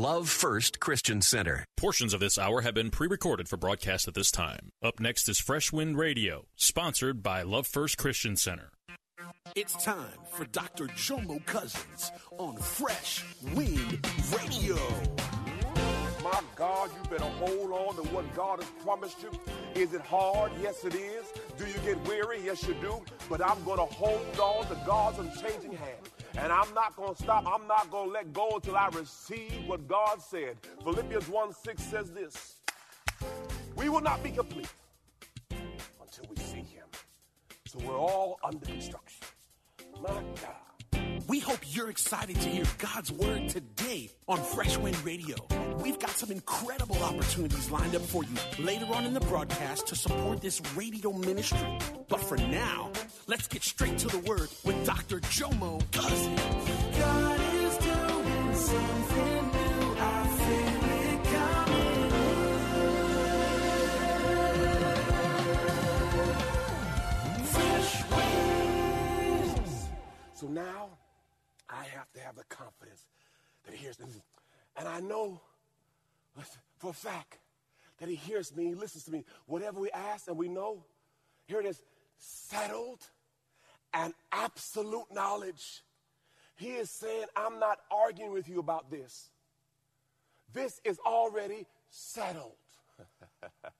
Love First Christian Center. Portions of this hour have been pre recorded for broadcast at this time. Up next is Fresh Wind Radio, sponsored by Love First Christian Center. It's time for Dr. Jomo Cousins on Fresh Wind Radio. My God, you better hold on to what God has promised you. Is it hard? Yes, it is. Do you get weary? Yes, you do. But I'm going to hold on to God's unchanging hand. And I'm not going to stop. I'm not going to let go until I receive what God said. Philippians 1 6 says this We will not be complete until we see Him. So we're all under construction. My God. We hope you're excited to hear God's word today on Fresh Wind Radio. We've got some incredible opportunities lined up for you later on in the broadcast to support this radio ministry. But for now, let's get straight to the word with Dr. Jomo Cousins. God is doing something new. I feel it coming. Fresh. So now I have to have the confidence that He hears me. And I know for a fact that He hears me, He listens to me. Whatever we ask and we know, here it is settled and absolute knowledge. He is saying, I'm not arguing with you about this. This is already settled.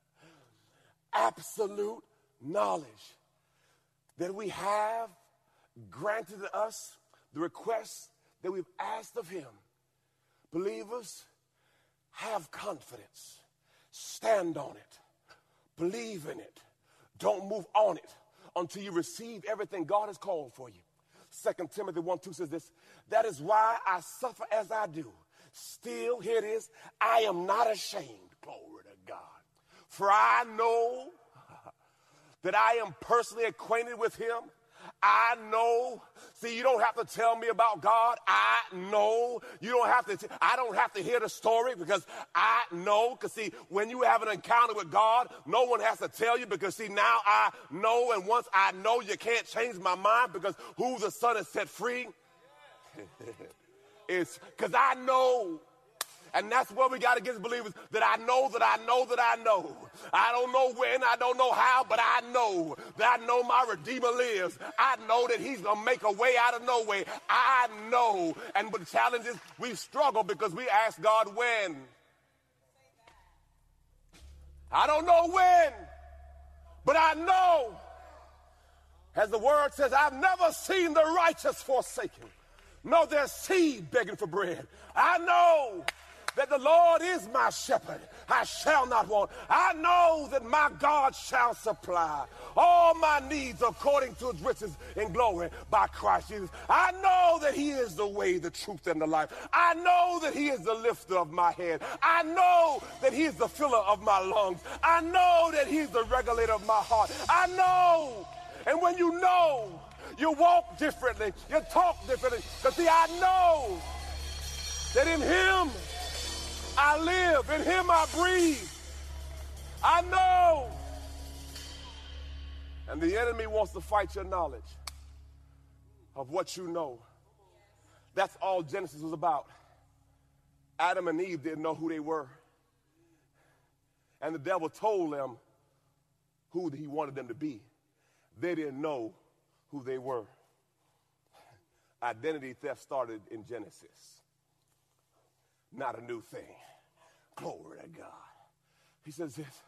absolute knowledge that we have granted to us the requests that we've asked of Him. Believers, have confidence. Stand on it. Believe in it. Don't move on it until you receive everything God has called for you. 2 Timothy 1 2 says this That is why I suffer as I do. Still, here it is, I am not ashamed. Glory to God. For I know that I am personally acquainted with him. I know. See, you don't have to tell me about God. I know. You don't have to, t- I don't have to hear the story because I know. Because, see, when you have an encounter with God, no one has to tell you because, see, now I know. And once I know, you can't change my mind because who the Son has set free it's because I know. And that's where we got to get believers that I know that I know that I know. I don't know when, I don't know how, but I know that I know my Redeemer lives. I know that He's going to make a way out of no way. I know. And the challenge is we struggle because we ask God when. I don't know when, but I know. As the word says, I've never seen the righteous forsaken, No, their seed begging for bread. I know that the Lord is my shepherd. I shall not want. I know that my God shall supply all my needs according to his riches and glory by Christ Jesus. I know that he is the way, the truth, and the life. I know that he is the lifter of my head. I know that he is the filler of my lungs. I know that he's the regulator of my heart. I know. And when you know, you walk differently, you talk differently. Because see, I know that in him, I live, in him I breathe. I know. And the enemy wants to fight your knowledge of what you know. That's all Genesis was about. Adam and Eve didn't know who they were. And the devil told them who he wanted them to be. They didn't know who they were. Identity theft started in Genesis, not a new thing. Glory to God. He says this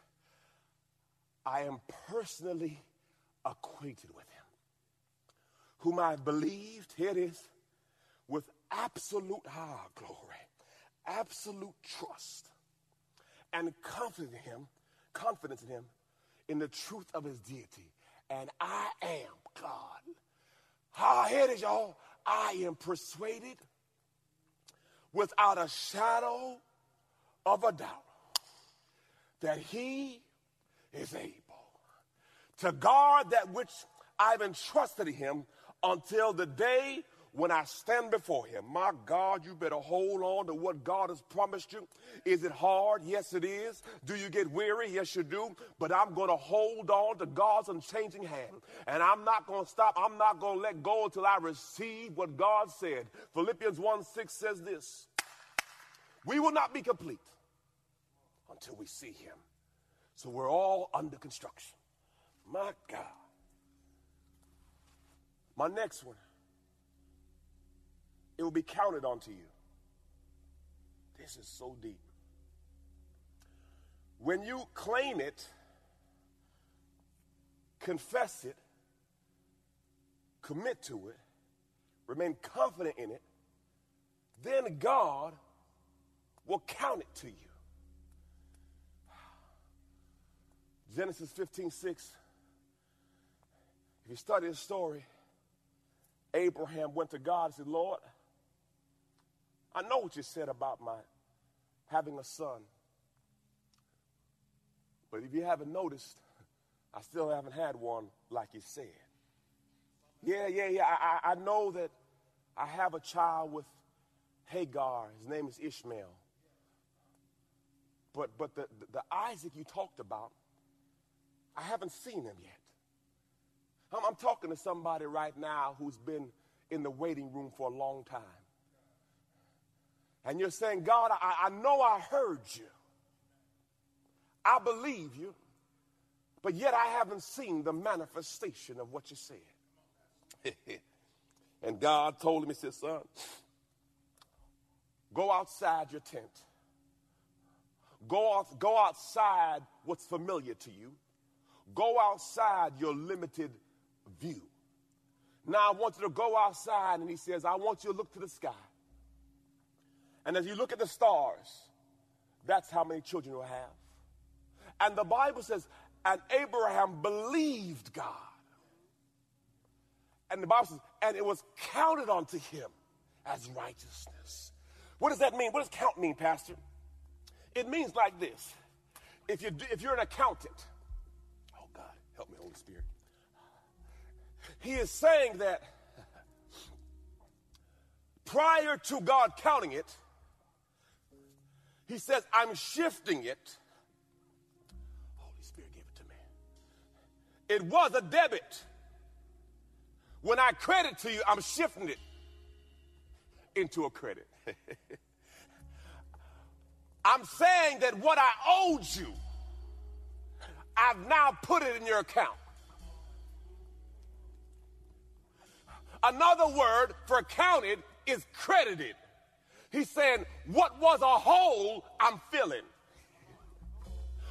I am personally acquainted with him, whom I believed, here it is, with absolute ah, glory, absolute trust, and confidence in him, confidence in him, in the truth of his deity. And I am God. Ah, here it is, y'all. I am persuaded without a shadow of a doubt that he is able to guard that which I've entrusted him until the day when I stand before him. My God, you better hold on to what God has promised you. Is it hard? Yes, it is. Do you get weary? Yes, you do. But I'm going to hold on to God's unchanging hand. And I'm not going to stop. I'm not going to let go until I receive what God said. Philippians 1 6 says this We will not be complete until we see him. So we're all under construction. My God. My next one it will be counted onto you. This is so deep. When you claim it, confess it, commit to it, remain confident in it, then God will count it to you. Genesis 15 6. If you study the story, Abraham went to God and said, Lord, I know what you said about my having a son. But if you haven't noticed, I still haven't had one like you said. Yeah, yeah, yeah. I, I know that I have a child with Hagar. His name is Ishmael. But, but the, the, the Isaac you talked about, I haven't seen him yet. I'm, I'm talking to somebody right now who's been in the waiting room for a long time. And you're saying, God, I, I know I heard you. I believe you. But yet I haven't seen the manifestation of what you said. and God told him, He said, Son, go outside your tent. Go, out, go outside what's familiar to you. Go outside your limited view. Now I want you to go outside, and he says, I want you to look to the sky. And as you look at the stars, that's how many children you'll have. And the Bible says, and Abraham believed God. And the Bible says, and it was counted unto him as righteousness. What does that mean? What does count mean, Pastor? It means like this. If, you, if you're an accountant, oh God, help me, Holy Spirit. He is saying that prior to God counting it, he says, I'm shifting it. Holy Spirit gave it to me. It was a debit. When I credit to you, I'm shifting it into a credit. I'm saying that what I owed you, I've now put it in your account. Another word for counted is credited. He's saying, What was a hole, I'm filling.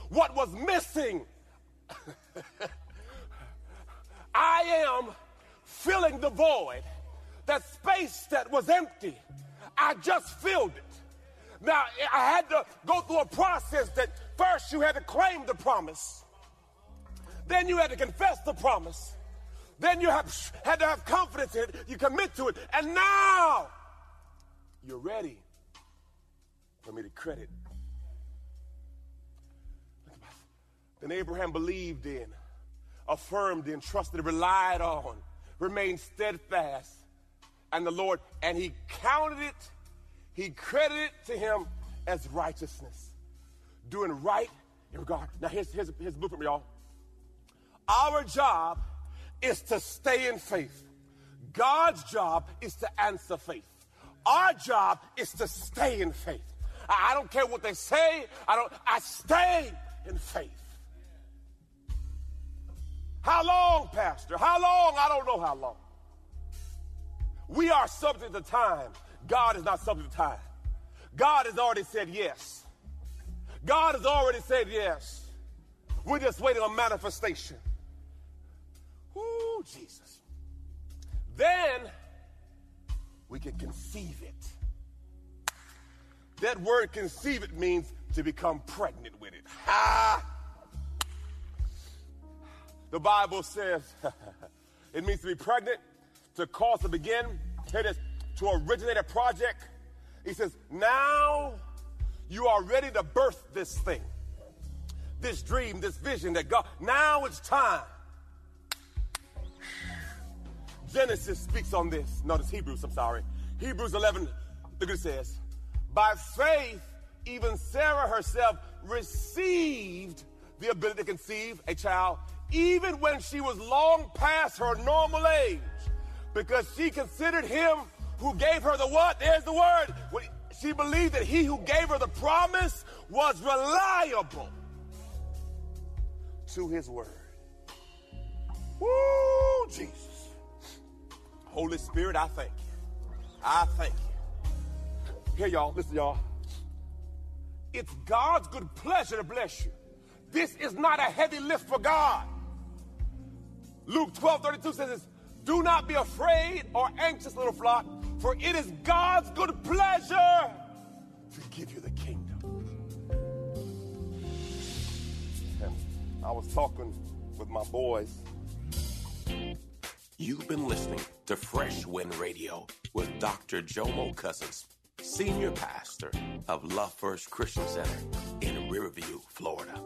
What was missing, I am filling the void. That space that was empty, I just filled it. Now, I had to go through a process that first you had to claim the promise, then you had to confess the promise, then you have, had to have confidence in it, you commit to it, and now you're ready for me to credit. Look at that. Then Abraham believed in, affirmed in, trusted, relied on, remained steadfast. And the Lord, and he counted it, he credited to him as righteousness. Doing right in regard. Now, here's, here's, here's the blueprint, y'all. Our job is to stay in faith. God's job is to answer faith. Our job is to stay in faith. I don't care what they say. I don't I stay in faith. How long, Pastor? How long? I don't know how long. We are subject to time. God is not subject to time. God has already said yes. God has already said yes. We're just waiting on manifestation. Ooh, Jesus. Then we can conceive it. That word conceive it means to become pregnant with it. Ha! The Bible says it means to be pregnant, to cause to begin, it is, to originate a project, He says, Now you are ready to birth this thing, this dream, this vision that God, now it's time. Genesis speaks on this. No, it's Hebrews, I'm sorry. Hebrews 11, look what it says. By faith, even Sarah herself received the ability to conceive a child, even when she was long past her normal age, because she considered him who gave her the what? There's the word. She believed that he who gave her the promise was reliable to his word. Woo, Jesus. Holy Spirit, I thank you. I thank you. Here, y'all, listen, y'all. It's God's good pleasure to bless you. This is not a heavy lift for God. Luke 12 32 says this Do not be afraid or anxious, little flock, for it is God's good pleasure to give you the kingdom. And I was talking with my boys. You've been listening to Fresh Wind Radio with Dr. Jomo Cousins, Senior Pastor of Love First Christian Center in Riverview, Florida.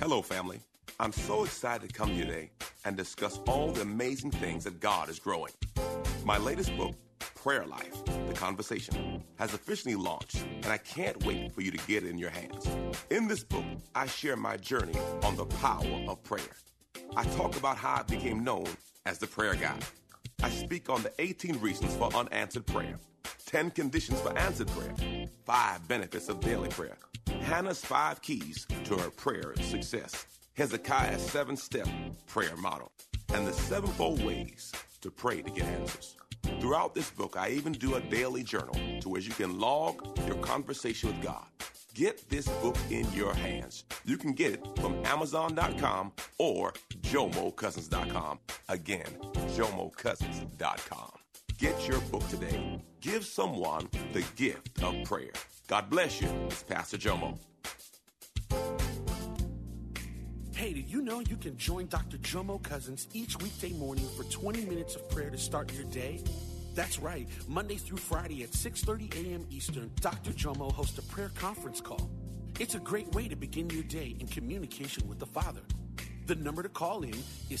Hello, family. I'm so excited to come here today and discuss all the amazing things that God is growing. My latest book, Prayer Life The Conversation, has officially launched, and I can't wait for you to get it in your hands. In this book, I share my journey on the power of prayer. I talk about how I became known as the prayer guy. I speak on the 18 reasons for unanswered prayer, 10 conditions for answered prayer, 5 benefits of daily prayer, Hannah's 5 keys to her prayer success, Hezekiah's 7 step prayer model, and the sevenfold ways to pray to get answers. Throughout this book, I even do a daily journal to where you can log your conversation with God. Get this book in your hands. You can get it from Amazon.com or JomoCousins.com. Again, JomoCousins.com. Get your book today. Give someone the gift of prayer. God bless you. It's Pastor Jomo. Hey, did you know you can join Dr. Jomo Cousins each weekday morning for 20 minutes of prayer to start your day? That's right. Monday through Friday at 6:30 a.m. Eastern, Dr. Jomo hosts a prayer conference call. It's a great way to begin your day in communication with the Father. The number to call in is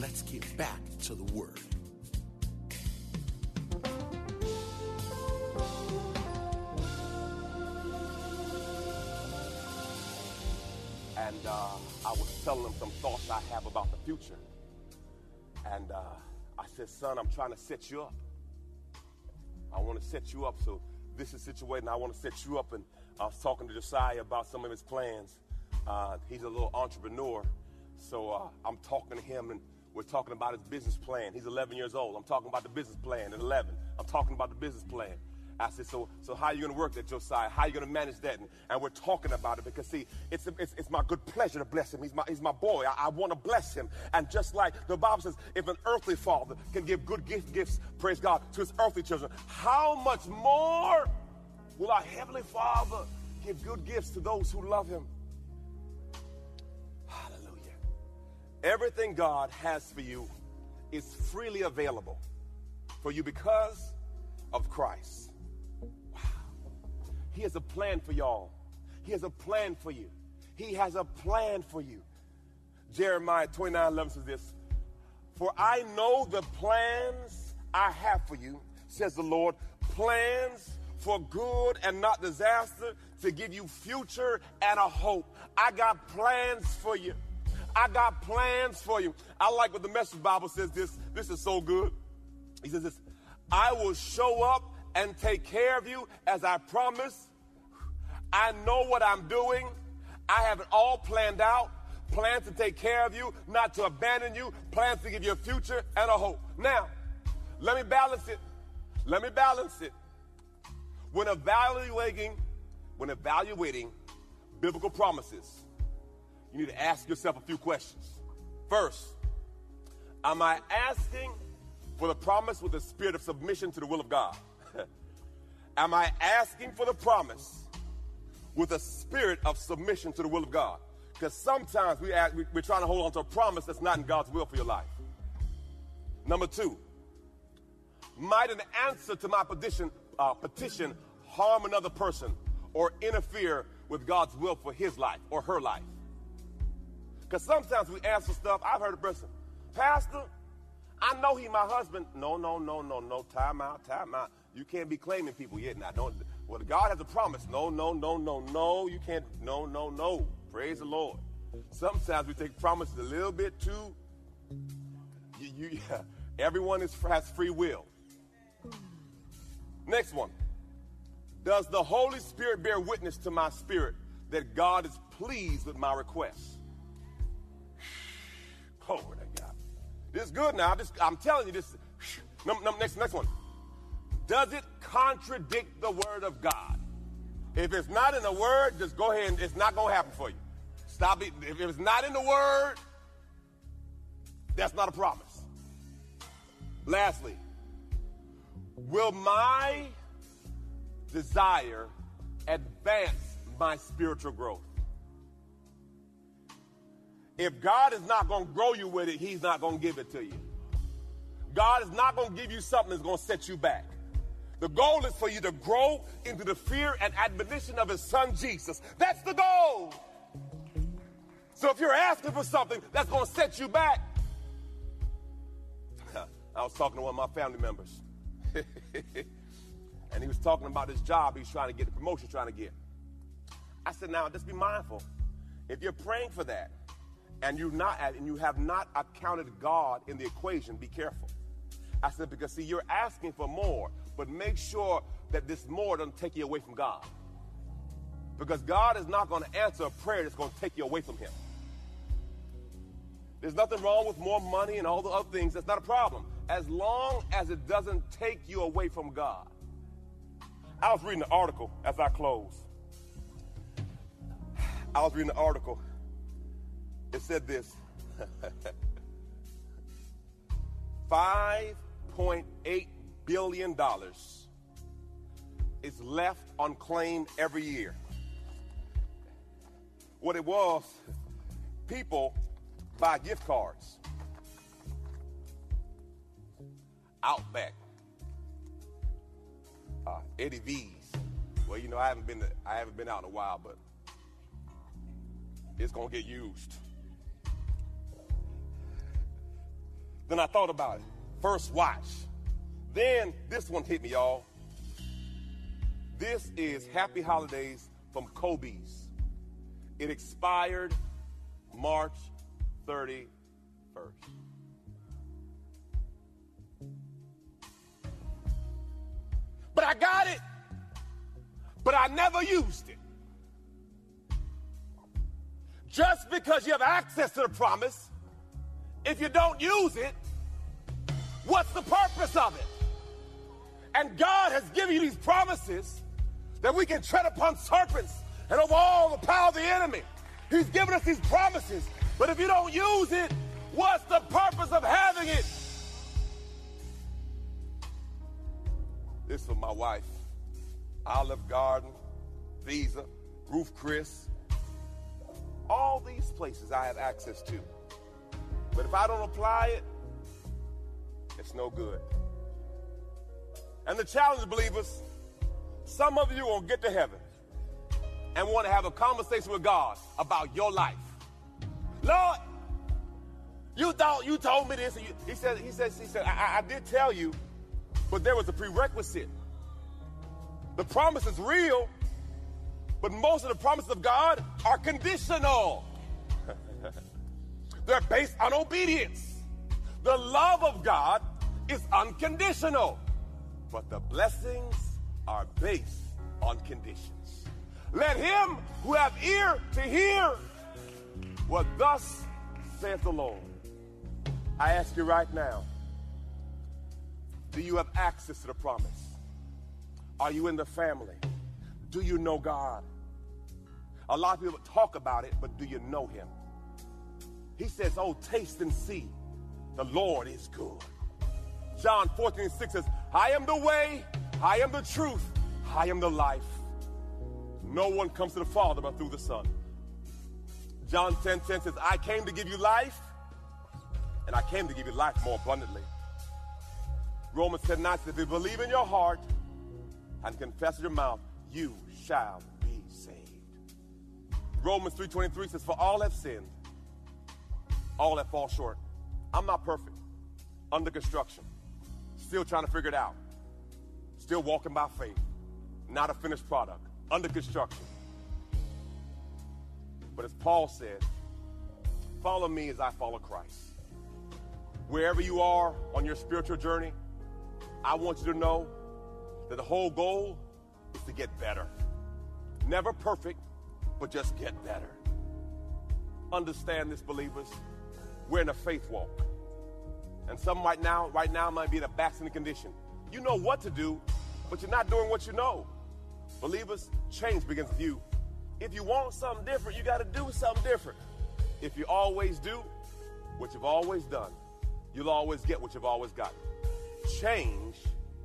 let's get back to the Word. And uh, I was telling him some thoughts I have about the future. And uh, I said, son, I'm trying to set you up. I want to set you up. So this is situated, and I want to set you up. And I was talking to Josiah about some of his plans. Uh, he's a little entrepreneur. So uh, I'm talking to him, and we're talking about his business plan. He's 11 years old. I'm talking about the business plan at 11. I'm talking about the business plan. I said, so, so how are you going to work that, Josiah? How are you going to manage that? And, and, we're talking about it because, see, it's, it's, it's my good pleasure to bless him. He's my, he's my boy. I, I want to bless him. And just like the Bible says, if an earthly father can give good gift, gifts, praise God, to his earthly children, how much more will our heavenly father give good gifts to those who love him? Everything God has for you is freely available for you because of Christ. Wow. He has a plan for y'all. He has a plan for you. He has a plan for you. Jeremiah 29 11 says this For I know the plans I have for you, says the Lord, plans for good and not disaster, to give you future and a hope. I got plans for you. I got plans for you. I like what the message Bible says this. This is so good. He says this I will show up and take care of you as I promised. I know what I'm doing. I have it all planned out. Plans to take care of you, not to abandon you, plans to give you a future and a hope. Now, let me balance it. Let me balance it. When evaluating, when evaluating biblical promises, you need to ask yourself a few questions. First, am I asking for the promise with a spirit of submission to the will of God? am I asking for the promise with a spirit of submission to the will of God? Because sometimes we ask, we, we're trying to hold on to a promise that's not in God's will for your life. Number two, might an answer to my petition, uh, petition harm another person or interfere with God's will for his life or her life? Because sometimes we ask for stuff. I've heard a person, Pastor, I know he my husband. No, no, no, no, no. Time out, time out. You can't be claiming people yet. Now, don't. Well, God has a promise. No, no, no, no, no. You can't. No, no, no. Praise the Lord. Sometimes we take promises a little bit too. You, you, yeah, everyone is, has free will. Next one. Does the Holy Spirit bear witness to my spirit that God is pleased with my request? Glory to God. This is good now. This, I'm telling you this. Next, next one. Does it contradict the word of God? If it's not in the word, just go ahead and it's not going to happen for you. Stop it. If it's not in the word, that's not a promise. Lastly, will my desire advance my spiritual growth? If God is not going to grow you with it, He's not going to give it to you. God is not going to give you something that's going to set you back. The goal is for you to grow into the fear and admonition of His Son Jesus. That's the goal. So if you're asking for something that's going to set you back, I was talking to one of my family members, and he was talking about his job he's trying to get, the promotion trying to get. I said, now just be mindful. If you're praying for that, and you not and you have not accounted God in the equation, be careful. I said, because see, you're asking for more, but make sure that this more doesn't take you away from God. Because God is not going to answer a prayer that's going to take you away from Him. There's nothing wrong with more money and all the other things. That's not a problem. As long as it doesn't take you away from God. I was reading an article as I close. I was reading an article. It said this $5.8 billion is left unclaimed every year. What it was, people buy gift cards. Outback, uh, Eddie V's. Well, you know, I haven't been to, I haven't been out in a while, but it's gonna get used. Then I thought about it. First watch. Then this one hit me, y'all. This is Happy Holidays from Kobe's. It expired March 31st. But I got it, but I never used it. Just because you have access to the promise, if you don't use it, what's the purpose of it? And God has given you these promises that we can tread upon serpents and over all the power of the enemy. He's given us these promises but if you don't use it, what's the purpose of having it? This for my wife. Olive Garden, Visa, Ruth's Chris. All these places I have access to. But if I don't apply it, it's no good. And the challenge, believers, some of you will get to heaven and want to have a conversation with God about your life. Lord, you thought you told me this. You, he said, he said, he said, I, I did tell you, but there was a prerequisite. The promise is real, but most of the promises of God are conditional. They're based on obedience. The love of God is unconditional, but the blessings are based on conditions. Let him who have ear to hear what thus saith the Lord. I ask you right now do you have access to the promise? Are you in the family? Do you know God? A lot of people talk about it, but do you know Him? He says, Oh, taste and see, the Lord is good. John 14, 6 says, I am the way, I am the truth, I am the life. No one comes to the Father but through the Son. John 10, 10 says, I came to give you life, and I came to give you life more abundantly. Romans 10, 9 says, if you believe in your heart and confess with your mouth, you shall be saved. Romans 3.23 says, for all have sinned, all that fall short. I'm not perfect. Under construction. Still trying to figure it out. Still walking by faith. Not a finished product. Under construction. But as Paul said, follow me as I follow Christ. Wherever you are on your spiritual journey, I want you to know that the whole goal is to get better. Never perfect, but just get better. Understand this, believers. We're in a faith walk. And some right now, right now might be in a backsliding condition. You know what to do, but you're not doing what you know. Believers, change begins with you. If you want something different, you got to do something different. If you always do what you've always done, you'll always get what you've always gotten. Change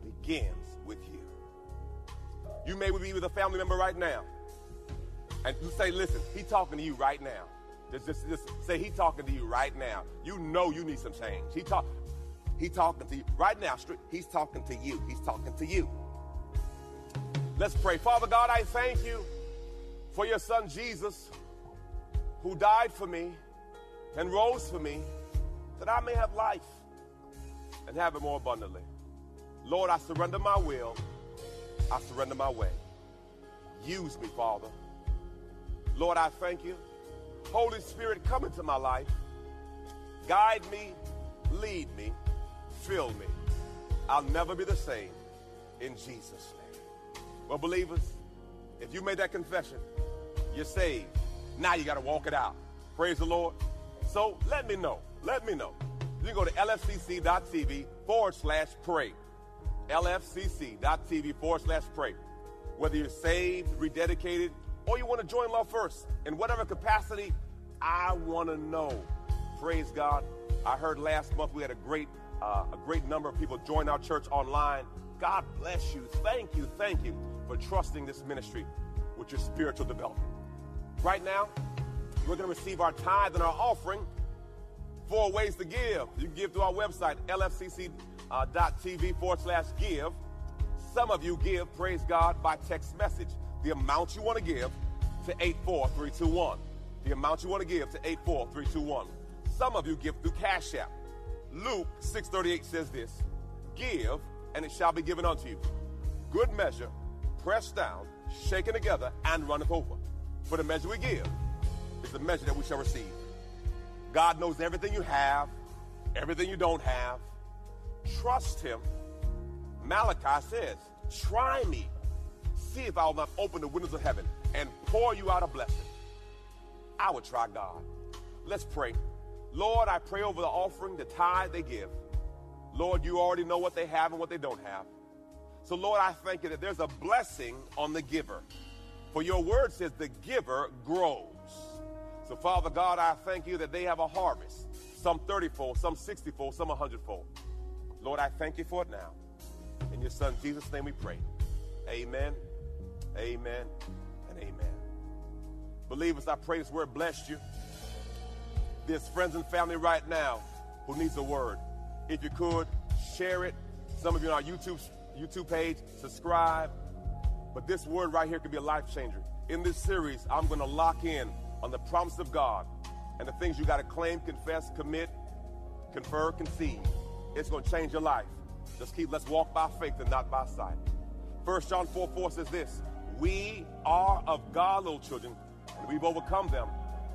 begins with you. You may be with a family member right now, and you say, "Listen, he talking to you right now." Just, just, just say he talking to you right now. You know you need some change. He talk, he talking to you right now. He's talking to you. He's talking to you. Let's pray. Father God, I thank you for your son Jesus, who died for me and rose for me, that I may have life and have it more abundantly. Lord, I surrender my will. I surrender my way. Use me, Father. Lord, I thank you. Holy Spirit, come into my life. Guide me, lead me, fill me. I'll never be the same in Jesus' name. Well, believers, if you made that confession, you're saved. Now you got to walk it out. Praise the Lord. So let me know. Let me know. You can go to lfcc.tv forward slash pray. lfcc.tv forward slash pray. Whether you're saved, rededicated, or you want to join Love First in whatever capacity, I want to know. Praise God. I heard last month we had a great, uh, a great number of people join our church online. God bless you. Thank you. Thank you for trusting this ministry with your spiritual development. Right now, we're going to receive our tithe and our offering. Four ways to give. You can give through our website, lfcc.tv uh, forward slash give. Some of you give, praise God, by text message the amount you want to give to 84321. The amount you want to give to 84321. Some of you give through Cash App. Luke 638 says this Give, and it shall be given unto you. Good measure, pressed down, shaken together, and runneth over. For the measure we give is the measure that we shall receive. God knows everything you have, everything you don't have. Trust Him. Malachi says, Try me see if I will not open the windows of heaven and pour you out a blessing. I would try God. Let's pray. Lord, I pray over the offering, the tithe they give. Lord, you already know what they have and what they don't have. So, Lord, I thank you that there's a blessing on the giver. For your word says the giver grows. So, Father God, I thank you that they have a harvest, some 30 fold, some 60 fold, some 100 fold. Lord, I thank you for it now. In your son Jesus' name we pray. Amen. Amen and amen. Believers, I pray this word blessed you. There's friends and family right now who needs a word. If you could, share it. Some of you on our YouTube, YouTube page, subscribe. But this word right here could be a life changer. In this series, I'm going to lock in on the promise of God and the things you got to claim, confess, commit, confer, conceive. It's going to change your life. Just keep, let's walk by faith and not by sight. First John 4 4 says this we are of God, little children, and we've overcome them.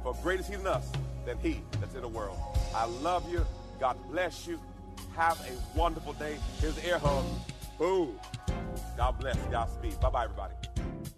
For greater is He in us than He that's in the world. I love you. God bless you. Have a wonderful day. Here's the air hug. Boom. God bless. Godspeed. Bye bye, everybody.